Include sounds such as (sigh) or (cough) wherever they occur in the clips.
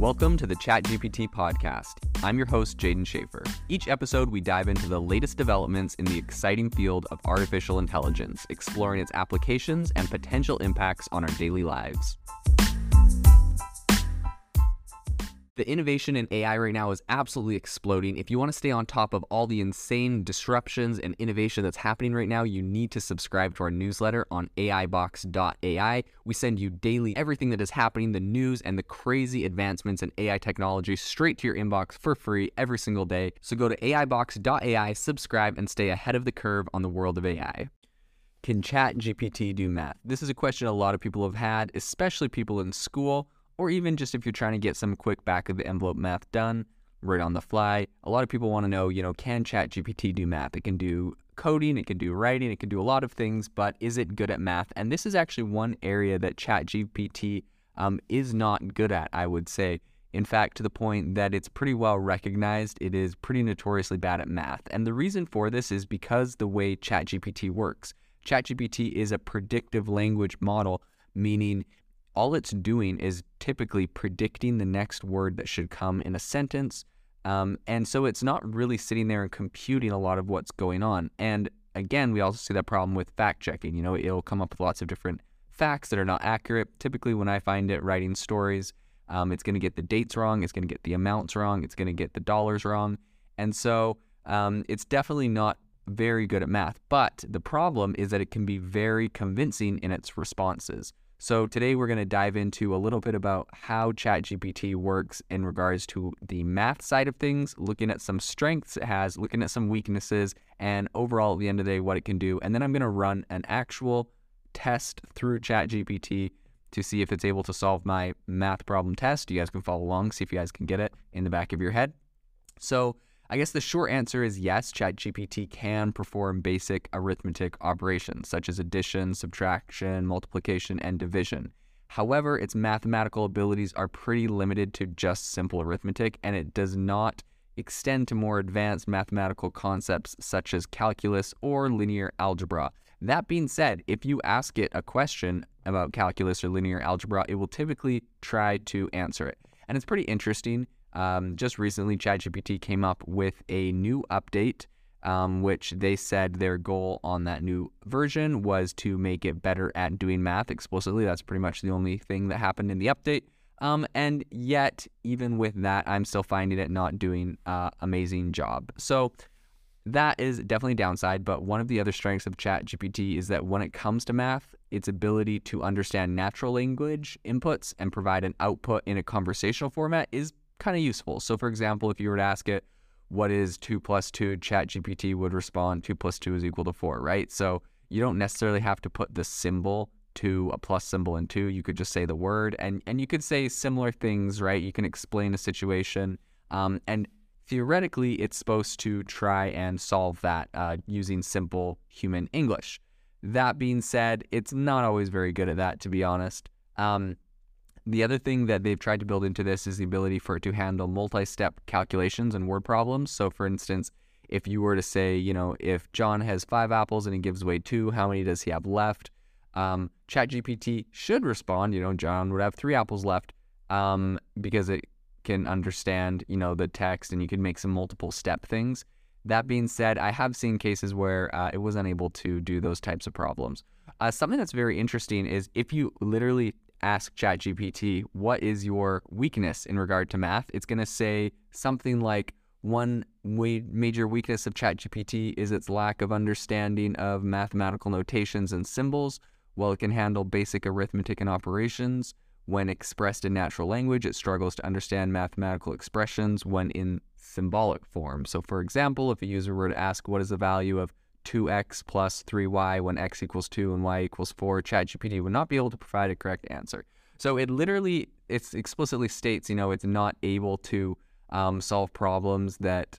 Welcome to the ChatGPT podcast. I'm your host, Jaeden Schaefer. Each episode, we dive into the latest developments in the exciting field of artificial intelligence, exploring its applications and potential impacts on our daily lives. The innovation in AI right now is absolutely exploding. If you want to stay on top of all the insane disruptions and innovation that's happening right now, you need to subscribe to our newsletter on AIbox.ai. We send you daily everything that is happening, the news, and the crazy advancements in AI technology straight to your inbox for free every single day. So go to AIbox.ai, subscribe, and stay ahead of the curve on the world of AI. Can ChatGPT do math? This is a question a lot of people have had, especially people in school or even just if you're trying to get some quick back of the envelope math done right on the fly. A lot of people want to know, you know, can ChatGPT do math? It can do coding, it can do writing, it can do a lot of things, but is it good at math? And this is actually one area that ChatGPT um, is not good at, I would say. In fact, to the point that it's pretty well recognized, it is pretty notoriously bad at math. And the reason for this is because the way ChatGPT works. ChatGPT is a predictive language model, meaning all it's doing is typically predicting the next word that should come in a sentence. Um, and so it's not really sitting there and computing a lot of what's going on. And again, we also see that problem with fact checking. You know, it'll come up with lots of different facts that are not accurate. Typically, when I find it writing stories, um, it's going to get the dates wrong, it's going to get the amounts wrong, it's going to get the dollars wrong. And so um, it's definitely not very good at math. But the problem is that it can be very convincing in its responses. So today we're going to dive into a little bit about how ChatGPT works in regards to the math side of things, looking at some strengths it has, looking at some weaknesses, and overall at the end of the day what it can do. And then I'm going to run an actual test through ChatGPT to see if it's able to solve my math problem test. You guys can follow along, see if you guys can get it in the back of your head. So I guess the short answer is yes, ChatGPT can perform basic arithmetic operations such as addition, subtraction, multiplication, and division. However, its mathematical abilities are pretty limited to just simple arithmetic, and it does not extend to more advanced mathematical concepts such as calculus or linear algebra. That being said, if you ask it a question about calculus or linear algebra, it will typically try to answer it. And it's pretty interesting um, just recently, ChatGPT came up with a new update, um, which they said their goal on that new version was to make it better at doing math explicitly. That's pretty much the only thing that happened in the update. Um, and yet, even with that, I'm still finding it not doing uh, amazing job. So that is definitely downside. But one of the other strengths of ChatGPT is that when it comes to math, its ability to understand natural language inputs and provide an output in a conversational format is kind of useful. So, for example, if you were to ask it, what is 2 plus 2, ChatGPT would respond 2 plus 2 is equal to 4, right? So, you don't necessarily have to put the symbol to a plus symbol and 2. You could just say the word, and, and you could say similar things, right? You can explain a situation. Um, and theoretically, it's supposed to try and solve that uh, using simple human English. That being said, it's not always very good at that, to be honest. Um, the other thing that they've tried to build into this is the ability for it to handle multi step calculations and word problems. So, for instance, if you were to say, you know, if John has five apples and he gives away two, how many does he have left? Um, ChatGPT should respond, you know, John would have three apples left um, because it can understand, you know, the text and you can make some multiple step things. That being said, I have seen cases where uh, it was unable to do those types of problems. Uh, something that's very interesting is if you literally ask ChatGPT, what is your weakness in regard to math? It's going to say something like, one major weakness of ChatGPT is its lack of understanding of mathematical notations and symbols. While it can handle basic arithmetic and operations, when expressed in natural language, it struggles to understand mathematical expressions when in symbolic form. So, for example, if a user were to ask what is the value of 2x plus 3y when x equals 2 and y equals 4, ChatGPT would not be able to provide a correct answer. So it literally, it explicitly states, you know, it's not able to um, solve problems that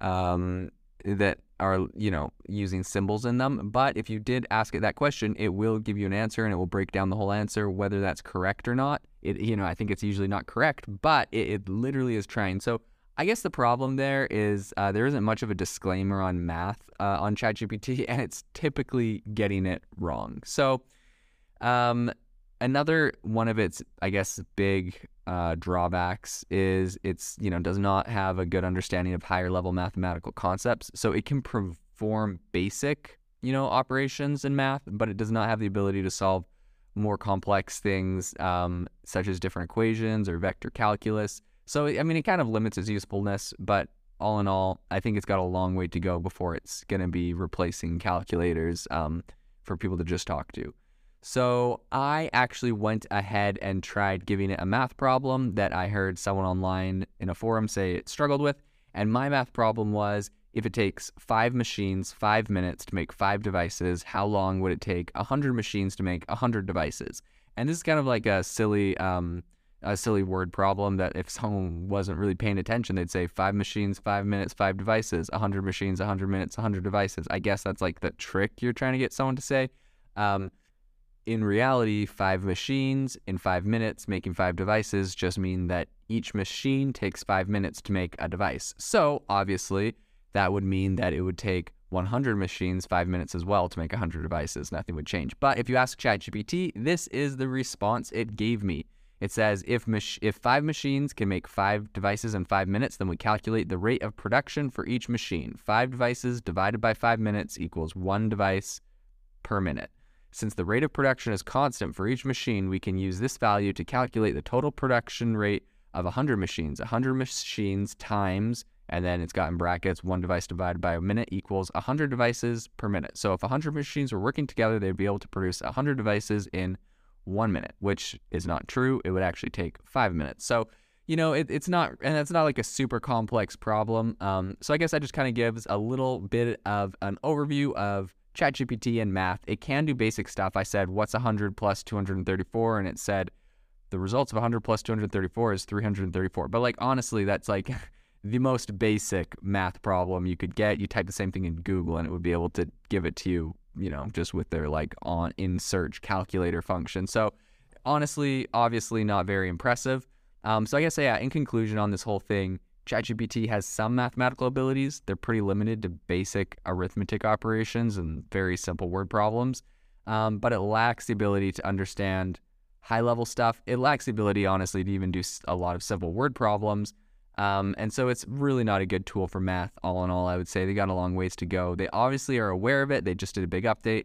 um, that are, you know, using symbols in them. But if you did ask it that question, it will give you an answer and it will break down the whole answer, whether that's correct or not. It, you know, I think it's usually not correct, but it, it literally is trying. So I guess the problem there is uh, there isn't much of a disclaimer on math uh, on ChatGPT, (laughs) and it's typically getting it wrong. So, um, another one of its, I guess, big uh, drawbacks is it's you know does not have a good understanding of higher level mathematical concepts. So it can perform basic you know operations in math, but it does not have the ability to solve more complex things um, such as different equations or vector calculus. So I mean, it kind of limits its usefulness, but all in all, I think it's got a long way to go before it's going to be replacing calculators um, for people to just talk to. So I actually went ahead and tried giving it a math problem that I heard someone online in a forum say it struggled with. And my math problem was if it takes five machines five minutes to make five devices, how long would it take 100 machines to make 100 devices? And this is kind of like a silly, um, a silly word problem that if someone wasn't really paying attention, they'd say five machines, five minutes, five devices, 100 machines, 100 minutes, 100 devices. I guess that's like the trick you're trying to get someone to say. Um, in reality, five machines in five minutes making five devices just mean that each machine takes five minutes to make a device. So obviously, that would mean that it would take 100 machines five minutes as well to make 100 devices. Nothing would change. But if you ask ChatGPT, this is the response it gave me. It says if mach- if five machines can make five devices in five minutes, then we calculate the rate of production for each machine. Five devices divided by five minutes equals one device per minute. Since the rate of production is constant for each machine, we can use this value to calculate the total production rate of 100 machines. 100 machines times, and then it's got in brackets, one device divided by a minute equals 100 devices per minute. So if 100 machines were working together, they'd be able to produce 100 devices in one minute, which is not true. It would actually take five minutes. So, you know, it, it's not, and it's not like a super complex problem. Um, so I guess that just kind of gives a little bit of an overview of ChatGPT and math, it can do basic stuff. I said, what's 100 plus 234? And it said, the results of 100 plus 234 is 334. But like, honestly, that's like (laughs) the most basic math problem you could get. You type the same thing in Google and it would be able to give it to you, you know, just with their like on in search calculator function. So honestly, obviously not very impressive. Um, so I guess, yeah, in conclusion on this whole thing, ChatGPT has some mathematical abilities. They're pretty limited to basic arithmetic operations and very simple word problems, um, but it lacks the ability to understand high level stuff. It lacks the ability, honestly, to even do a lot of simple word problems. Um, and so it's really not a good tool for math, all in all, I would say. They got a long ways to go. They obviously are aware of it. They just did a big update.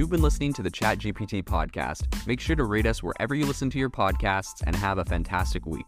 You've been listening to the ChatGPT podcast. Make sure to rate us wherever you listen to your podcasts and have a fantastic week.